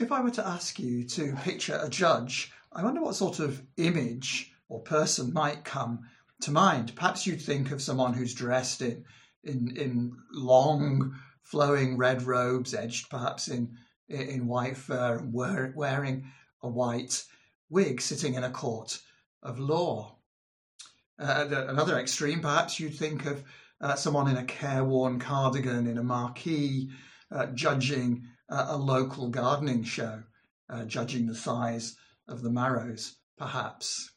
if I were to ask you to picture a judge, I wonder what sort of image or person might come to mind. Perhaps you'd think of someone who's dressed in in, in long flowing red robes, edged perhaps in in white fur, and wear, wearing a white wig, sitting in a court of law. Uh, another extreme, perhaps you'd think of uh, someone in a careworn cardigan in a marquee, uh, judging a local gardening show, uh, judging the size of the marrows, perhaps.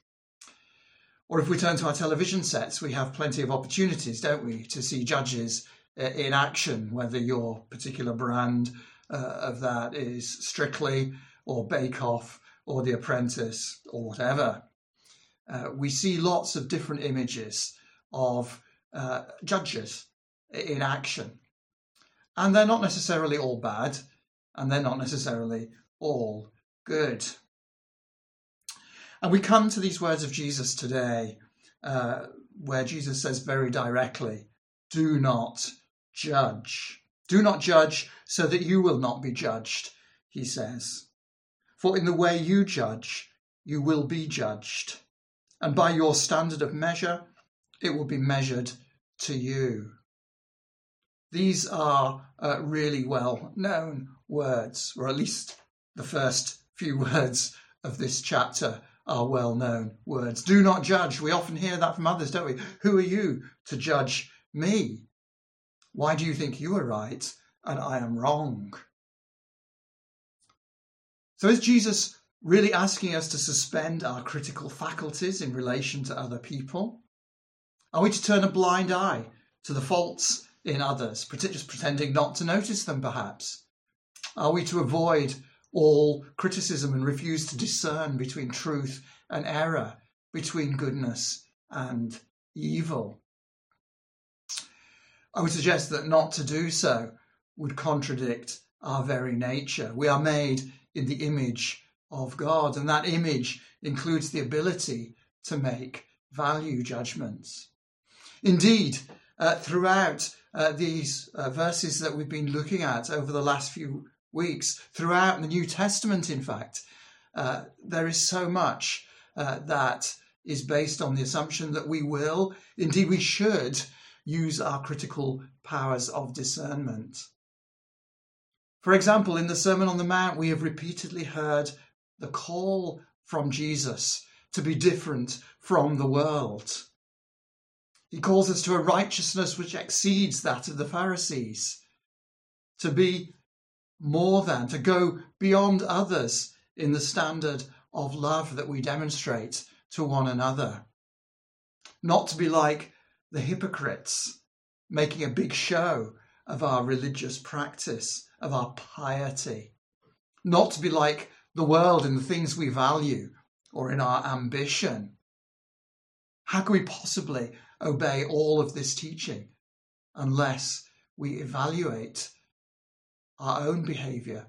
Or if we turn to our television sets, we have plenty of opportunities, don't we, to see judges uh, in action, whether your particular brand uh, of that is Strictly or Bake Off or The Apprentice or whatever. Uh, we see lots of different images of uh, judges in action. And they're not necessarily all bad and they're not necessarily all good. And we come to these words of Jesus today, uh, where Jesus says very directly, Do not judge. Do not judge so that you will not be judged, he says. For in the way you judge, you will be judged. And by your standard of measure, it will be measured to you. These are uh, really well known words, or at least the first few words of this chapter are well known words. Do not judge. We often hear that from others, don't we? Who are you to judge me? Why do you think you are right and I am wrong? So, is Jesus really asking us to suspend our critical faculties in relation to other people? Are we to turn a blind eye to the faults in others, just pretending not to notice them, perhaps? Are we to avoid all criticism and refuse to discern between truth and error, between goodness and evil? I would suggest that not to do so would contradict our very nature. We are made in the image of God, and that image includes the ability to make value judgments. Indeed, uh, throughout uh, these uh, verses that we've been looking at over the last few weeks, throughout the New Testament, in fact, uh, there is so much uh, that is based on the assumption that we will, indeed, we should use our critical powers of discernment. For example, in the Sermon on the Mount, we have repeatedly heard the call from Jesus to be different from the world. He calls us to a righteousness which exceeds that of the Pharisees, to be more than, to go beyond others in the standard of love that we demonstrate to one another. Not to be like the hypocrites, making a big show of our religious practice, of our piety. Not to be like the world in the things we value or in our ambition. How can we possibly obey all of this teaching unless we evaluate our own behaviour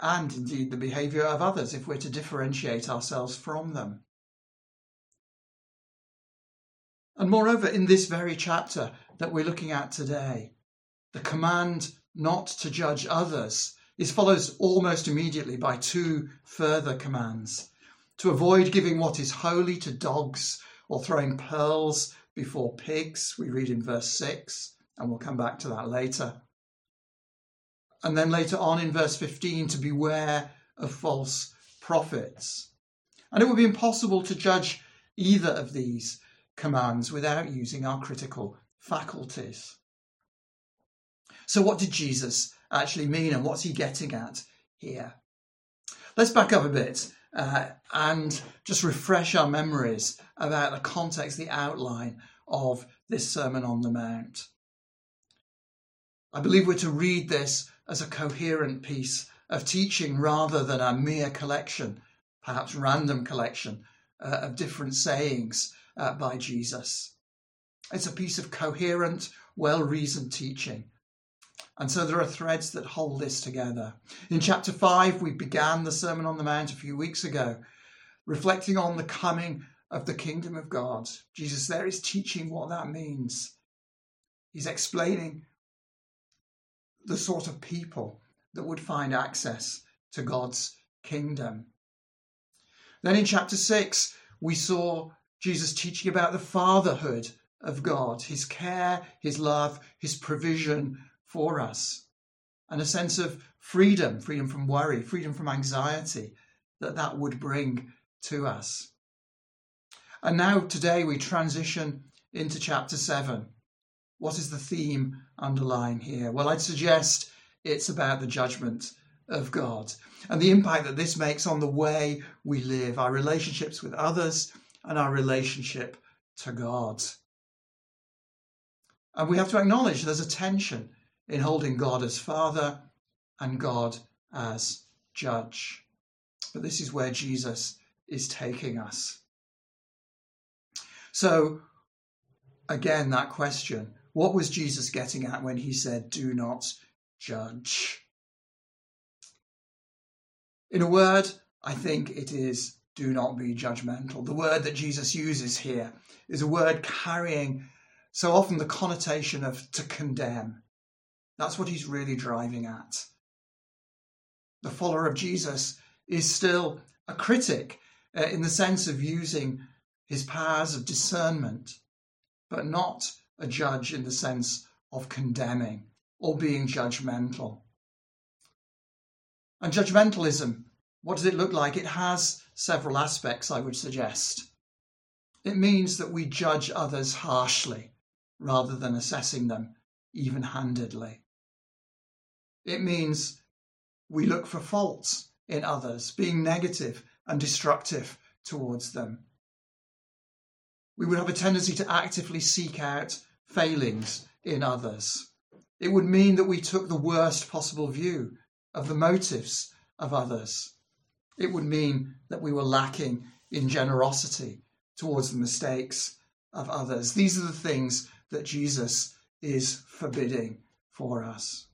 and indeed the behaviour of others if we're to differentiate ourselves from them. And moreover, in this very chapter that we're looking at today, the command not to judge others is followed almost immediately by two further commands to avoid giving what is holy to dogs or throwing pearls before pigs, we read in verse 6, and we'll come back to that later. And then later on in verse 15, to beware of false prophets. And it would be impossible to judge either of these commands without using our critical faculties. So, what did Jesus actually mean, and what's he getting at here? Let's back up a bit uh, and just refresh our memories about the context, the outline of this Sermon on the Mount. I believe we're to read this as a coherent piece of teaching rather than a mere collection, perhaps random collection, uh, of different sayings uh, by Jesus. It's a piece of coherent, well reasoned teaching and so there are threads that hold this together. In chapter 5, we began the Sermon on the Mount a few weeks ago, reflecting on the coming of the kingdom of God. Jesus there is teaching what that means. He's explaining the sort of people that would find access to God's kingdom. Then in chapter 6, we saw Jesus teaching about the fatherhood of God, his care, his love, his provision for us, and a sense of freedom, freedom from worry, freedom from anxiety that that would bring to us. And now today we transition into chapter 7. What is the theme underlying here? Well, I'd suggest it's about the judgment of God and the impact that this makes on the way we live, our relationships with others, and our relationship to God. And we have to acknowledge there's a tension in holding God as Father and God as Judge. But this is where Jesus is taking us. So, again, that question what was Jesus getting at when he said, Do not judge? In a word, I think it is do not be judgmental. The word that Jesus uses here is a word carrying so often the connotation of to condemn. That's what he's really driving at. The follower of Jesus is still a critic uh, in the sense of using his powers of discernment, but not a judge in the sense of condemning or being judgmental. And judgmentalism, what does it look like? It has several aspects, I would suggest. It means that we judge others harshly rather than assessing them even handedly. It means we look for faults in others, being negative and destructive towards them. We would have a tendency to actively seek out failings in others. It would mean that we took the worst possible view of the motives of others. It would mean that we were lacking in generosity towards the mistakes of others. These are the things that Jesus is forbidding for us.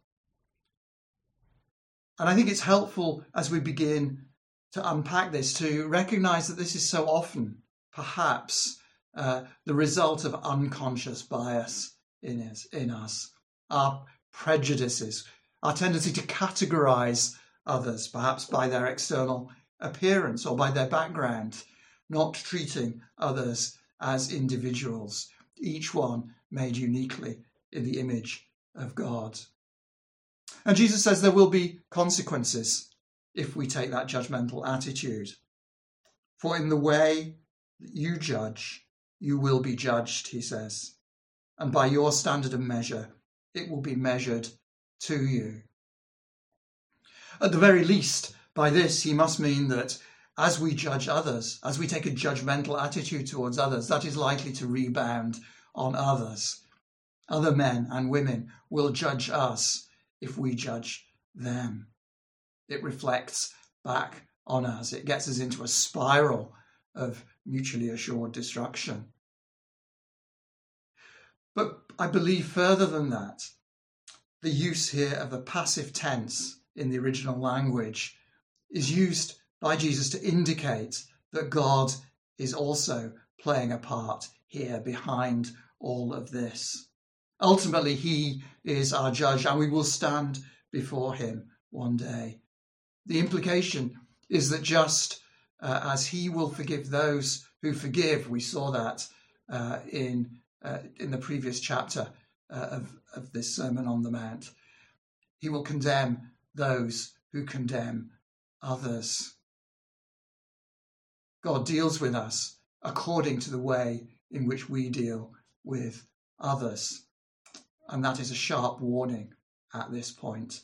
And I think it's helpful as we begin to unpack this to recognize that this is so often, perhaps, uh, the result of unconscious bias in us, in us, our prejudices, our tendency to categorize others, perhaps by their external appearance or by their background, not treating others as individuals, each one made uniquely in the image of God. And Jesus says there will be consequences if we take that judgmental attitude. For in the way that you judge, you will be judged, he says. And by your standard of measure, it will be measured to you. At the very least, by this, he must mean that as we judge others, as we take a judgmental attitude towards others, that is likely to rebound on others. Other men and women will judge us if we judge them. It reflects back on us. It gets us into a spiral of mutually assured destruction. But I believe further than that, the use here of the passive tense in the original language is used by Jesus to indicate that God is also playing a part here behind all of this. Ultimately, He is our judge and we will stand before Him one day. The implication is that just uh, as He will forgive those who forgive, we saw that uh, in, uh, in the previous chapter uh, of, of this Sermon on the Mount, He will condemn those who condemn others. God deals with us according to the way in which we deal with others. And that is a sharp warning at this point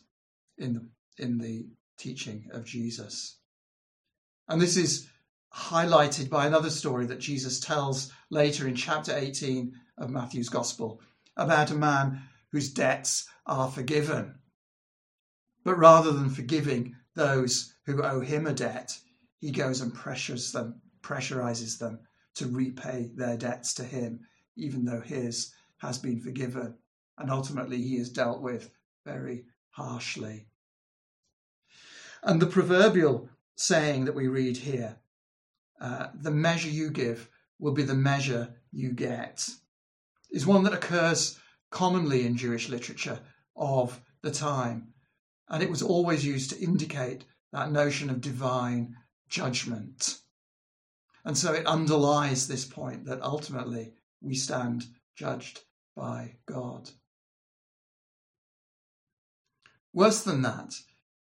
in the, in the teaching of Jesus. And this is highlighted by another story that Jesus tells later in chapter 18 of Matthew's Gospel about a man whose debts are forgiven. But rather than forgiving those who owe him a debt, he goes and pressures them, pressurizes them to repay their debts to him, even though his has been forgiven. And ultimately, he is dealt with very harshly. And the proverbial saying that we read here uh, the measure you give will be the measure you get is one that occurs commonly in Jewish literature of the time and it was always used to indicate that notion of divine judgment. And so it underlies this point that ultimately we stand judged by God. Worse than that,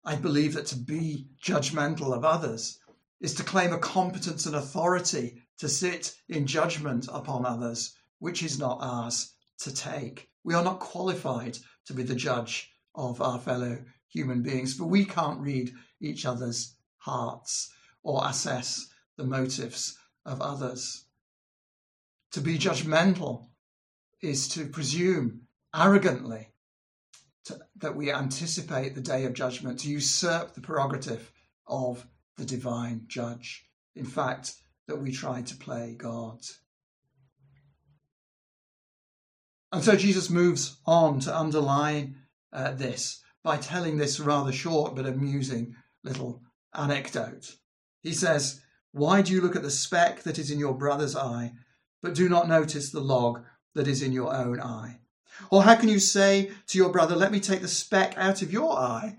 I believe that to be judgmental of others is to claim a competence and authority to sit in judgment upon others, which is not ours to take. We are not qualified to be the judge of our fellow human beings, for we can't read each other's hearts or assess the motives of others. To be judgmental is to presume arrogantly to, that we anticipate the day of judgment, to usurp the prerogative of the divine judge. In fact, that we try to play God. And so Jesus moves on to underline uh, this by telling this rather short but amusing little anecdote. He says, Why do you look at the speck that is in your brother's eye, but do not notice the log that is in your own eye? Or how can you say to your brother, Let me take the speck out of your eye,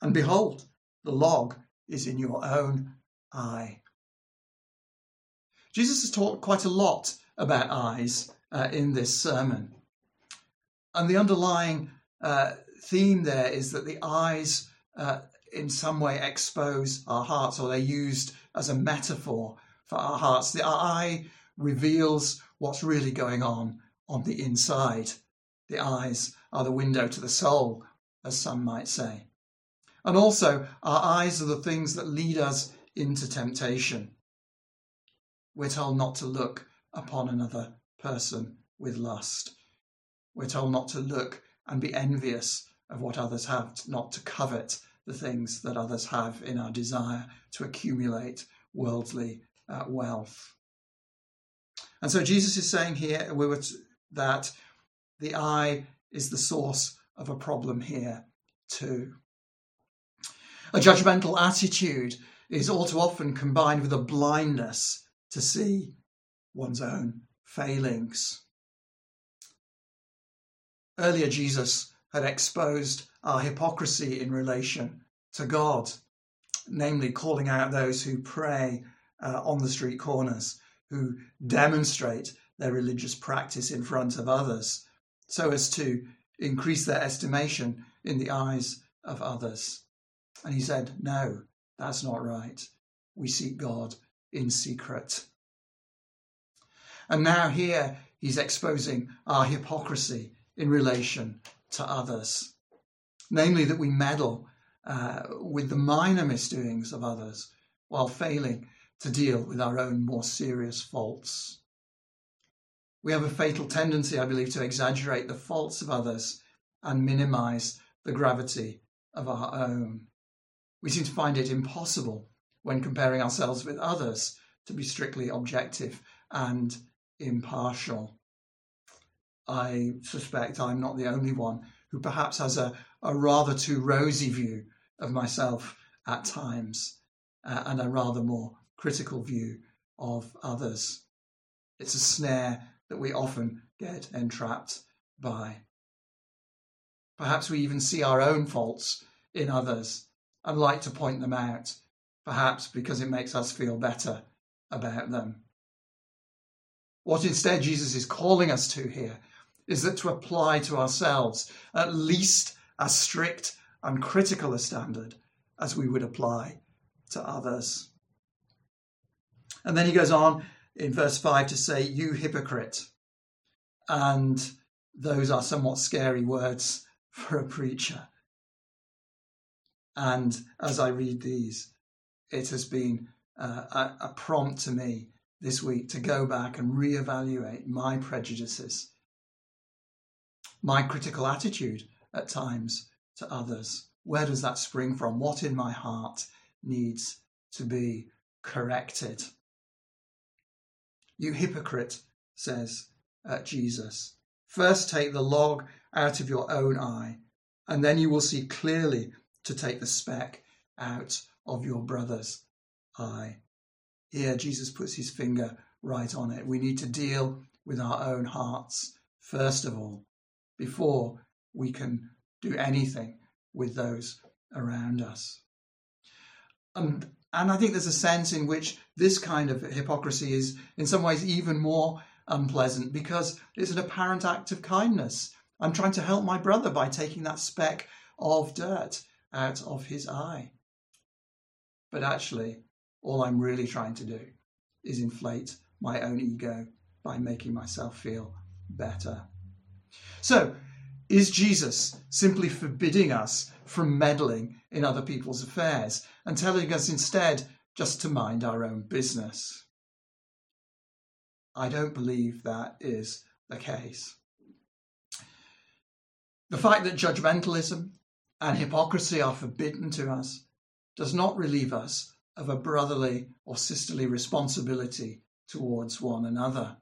and behold, the log is in your own eye? Jesus has talked quite a lot about eyes uh, in this sermon. And the underlying uh, theme there is that the eyes, uh, in some way, expose our hearts, or they're used as a metaphor for our hearts. The eye reveals what's really going on on the inside. The eyes are the window to the soul, as some might say. And also, our eyes are the things that lead us into temptation. We're told not to look upon another person with lust. We're told not to look and be envious of what others have, not to covet the things that others have in our desire to accumulate worldly uh, wealth. And so Jesus is saying here we were t- that the eye is the source of a problem here too. A judgmental attitude is all too often combined with a blindness to see one's own failings. Earlier, Jesus had exposed our hypocrisy in relation to God, namely calling out those who pray uh, on the street corners, who demonstrate their religious practice in front of others, so as to increase their estimation in the eyes of others. And he said, No, that's not right. We seek God in secret. And now, here, he's exposing our hypocrisy in relation to others, namely that we meddle uh, with the minor misdoings of others while failing to deal with our own more serious faults. We have a fatal tendency, I believe, to exaggerate the faults of others and minimize the gravity of our own. We seem to find it impossible when comparing ourselves with others to be strictly objective and impartial. I suspect I'm not the only one who perhaps has a, a rather too rosy view of myself at times uh, and a rather more critical view of others. It's a snare that we often get entrapped by. Perhaps we even see our own faults in others and like to point them out, perhaps because it makes us feel better about them. What instead Jesus is calling us to here is that to apply to ourselves at least as strict and critical a standard as we would apply to others. And then he goes on in verse 5 to say, You hypocrite. And those are somewhat scary words for a preacher. And as I read these, it has been uh, a, a prompt to me this week to go back and reevaluate my prejudices, my critical attitude at times to others. Where does that spring from? What in my heart needs to be corrected? You hypocrite, says uh, Jesus. First take the log out of your own eye, and then you will see clearly to take the speck out of your brother's eye. Here, Jesus puts his finger right on it. We need to deal with our own hearts, first of all, before we can do anything with those around us. And, and I think there's a sense in which this kind of hypocrisy is, in some ways, even more unpleasant because it's an apparent act of kindness. I'm trying to help my brother by taking that speck of dirt out of his eye. But actually, all I'm really trying to do is inflate my own ego by making myself feel better. So, is Jesus simply forbidding us from meddling in other people's affairs and telling us instead just to mind our own business? I don't believe that is the case. The fact that judgmentalism and hypocrisy are forbidden to us does not relieve us of a brotherly or sisterly responsibility towards one another.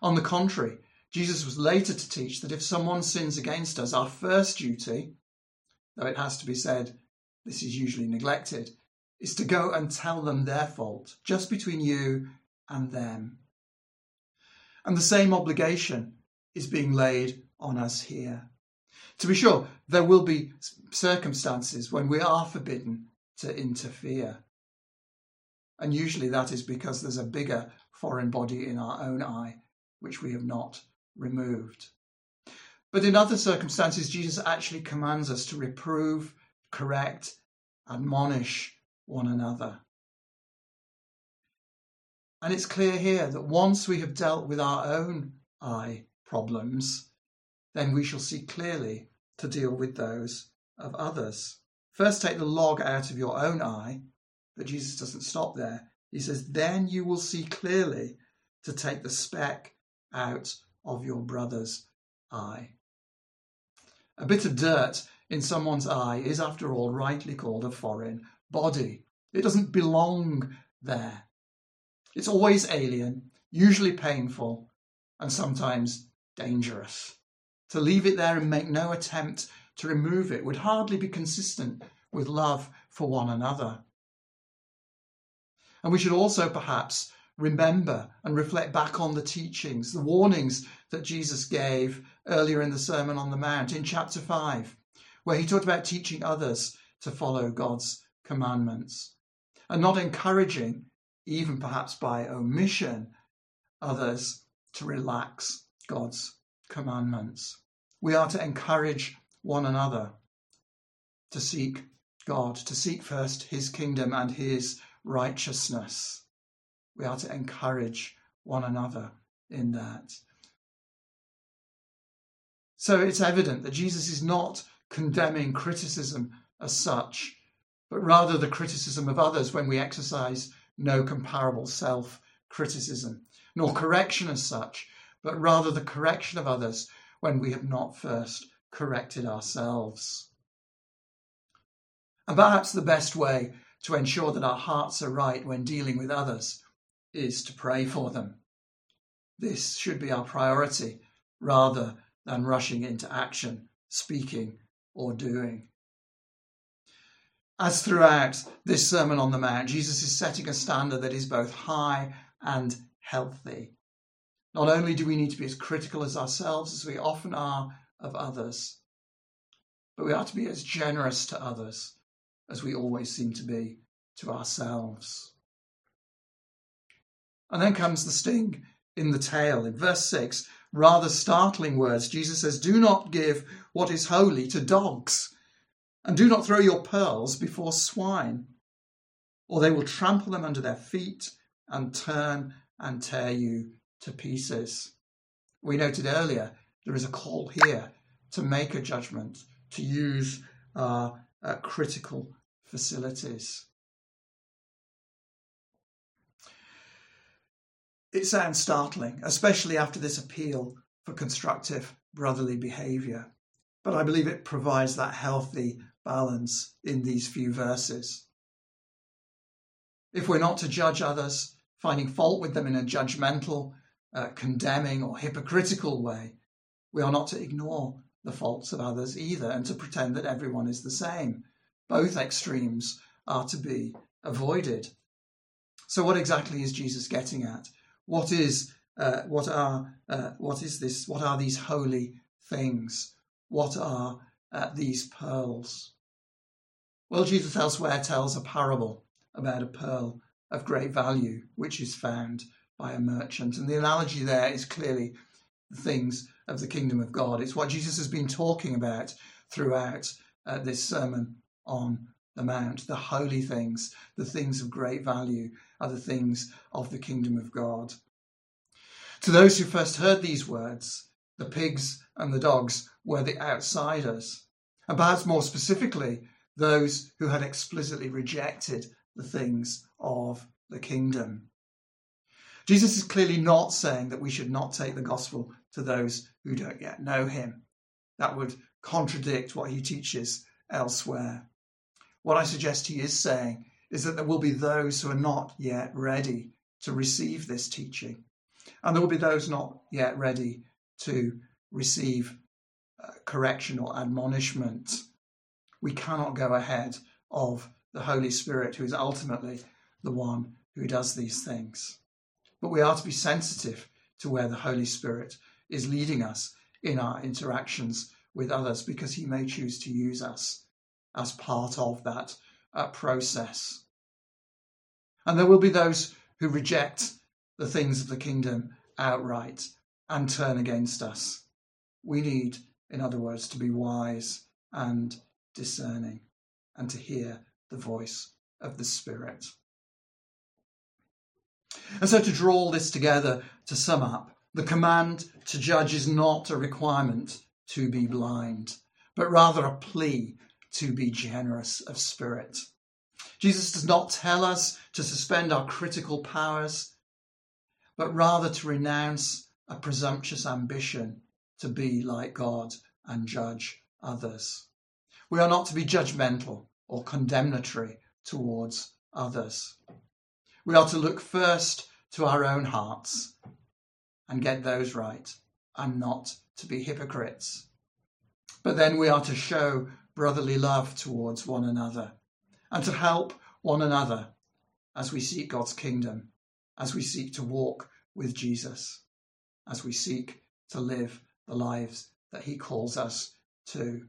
On the contrary, Jesus was later to teach that if someone sins against us, our first duty, though it has to be said this is usually neglected, is to go and tell them their fault, just between you and them. And the same obligation is being laid on us here. To be sure, there will be circumstances when we are forbidden to interfere. And usually that is because there's a bigger foreign body in our own eye, which we have not removed. But in other circumstances, Jesus actually commands us to reprove, correct, admonish one another. And it's clear here that once we have dealt with our own eye problems, then we shall see clearly to deal with those of others. First, take the log out of your own eye, but Jesus doesn't stop there. He says, then you will see clearly to take the speck out of your brother's eye. A bit of dirt in someone's eye is, after all, rightly called a foreign body. It doesn't belong there. It's always alien, usually painful, and sometimes dangerous. To leave it there and make no attempt to remove it would hardly be consistent with love for one another. And we should also perhaps remember and reflect back on the teachings, the warnings that Jesus gave earlier in the Sermon on the Mount in chapter 5, where he talked about teaching others to follow God's commandments and not encouraging even perhaps by omission, others to relax God's commandments. We are to encourage one another to seek God, to seek first his kingdom and his righteousness. We are to encourage one another in that. So it's evident that Jesus is not condemning criticism as such, but rather the criticism of others when we exercise no comparable self criticism, nor correction as such, but rather the correction of others when we have not first corrected ourselves. And perhaps the best way to ensure that our hearts are right when dealing with others is to pray for them. This should be our priority rather than rushing into action, speaking, or doing. As throughout this Sermon on the Mount, Jesus is setting a standard that is both high and healthy. Not only do we need to be as critical as ourselves as we often are of others, but we are to be as generous to others as we always seem to be to ourselves. And then comes the sting in the tail. In verse 6, rather startling words, Jesus says, Do not give what is holy to dogs and do not throw your pearls before swine, or they will trample them under their feet and turn and tear you to pieces. We noted earlier there is a call here to make a judgment, to use our uh, critical facilities. It sounds startling, especially after this appeal for constructive brotherly behaviour, but I believe it provides that healthy balance in these few verses. If we're not to judge others, finding fault with them in a judgmental, uh, condemning, or hypocritical way, we are not to ignore the faults of others either and to pretend that everyone is the same. Both extremes are to be avoided. So, what exactly is Jesus getting at? What is uh, what are uh, what is this? What are these holy things? What are uh, these pearls? Well, Jesus elsewhere tells a parable about a pearl of great value which is found by a merchant. And the analogy there is clearly the things of the kingdom of God. It's what Jesus has been talking about throughout uh, this sermon on the Mount. The holy things, the things of great value, are the things of the kingdom of God. To those who first heard these words, the pigs and the dogs were the outsiders. And perhaps more specifically, those who had explicitly rejected the things of the kingdom. Jesus is clearly not saying that we should not take the gospel to those who don't yet know him. That would contradict what he teaches elsewhere. What I suggest he is saying is that there will be those who are not yet ready to receive this teaching, and there will be those not yet ready to receive uh, correction or admonishment we cannot go ahead of the Holy Spirit, who is ultimately the one who does these things. But we are to be sensitive to where the Holy Spirit is leading us in our interactions with others because he may choose to use us as part of that uh, process. And there will be those who reject the things of the kingdom outright and turn against us. We need, in other words, to be wise and discerning, and to hear the voice of the Spirit. And so, to draw all this together, to sum up, the command to judge is not a requirement to be blind, but rather a plea to be generous of spirit. Jesus does not tell us to suspend our critical powers, but rather to renounce a presumptuous ambition to be like God and judge others. We are not to be judgmental or condemnatory towards others. We are to look first to our own hearts and get those right and not to be hypocrites. But then we are to show brotherly love towards one another and to help one another as we seek God's kingdom, as we seek to walk with Jesus, as we seek to live the lives that he calls us to.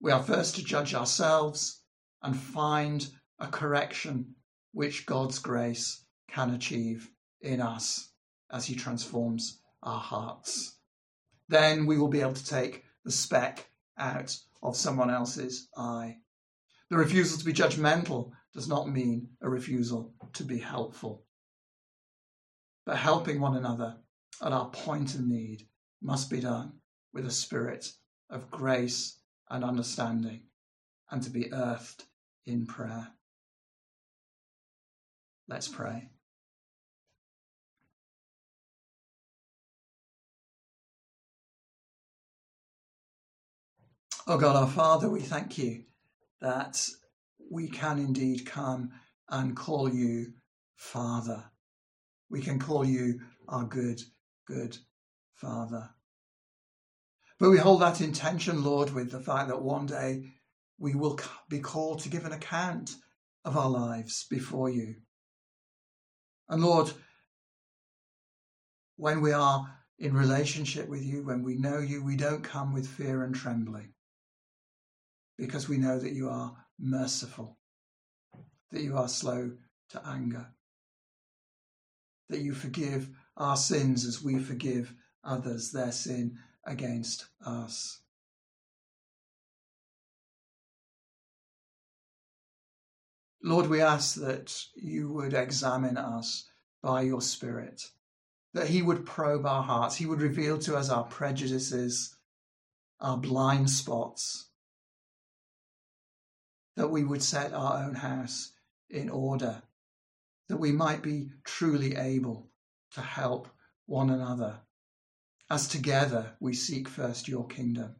We are first to judge ourselves and find a correction which God's grace can achieve in us as He transforms our hearts. Then we will be able to take the speck out of someone else's eye. The refusal to be judgmental does not mean a refusal to be helpful. But helping one another at our point of need must be done with a spirit of grace and understanding, and to be earthed in prayer. Let's pray. Oh God, our Father, we thank you that we can indeed come and call you Father. We can call you our good, good Father. But we hold that intention, Lord, with the fact that one day we will be called to give an account of our lives before you. And Lord, when we are in relationship with you, when we know you, we don't come with fear and trembling because we know that you are merciful, that you are slow to anger, that you forgive our sins as we forgive others their sin against us. Lord, we ask that you would examine us by your Spirit, that He would probe our hearts, He would reveal to us our prejudices, our blind spots, that we would set our own house in order, that we might be truly able to help one another. As together we seek first your kingdom,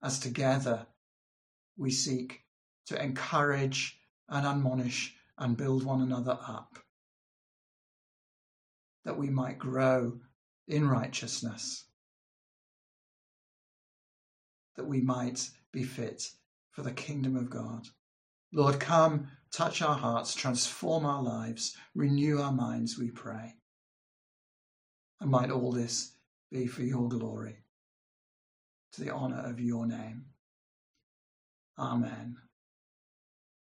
as together we seek to encourage and admonish and build one another up, that we might grow in righteousness, that we might be fit for the kingdom of God. Lord, come, touch our hearts, transform our lives, renew our minds, we pray. And might all this be for your glory, to the honour of your name. Amen.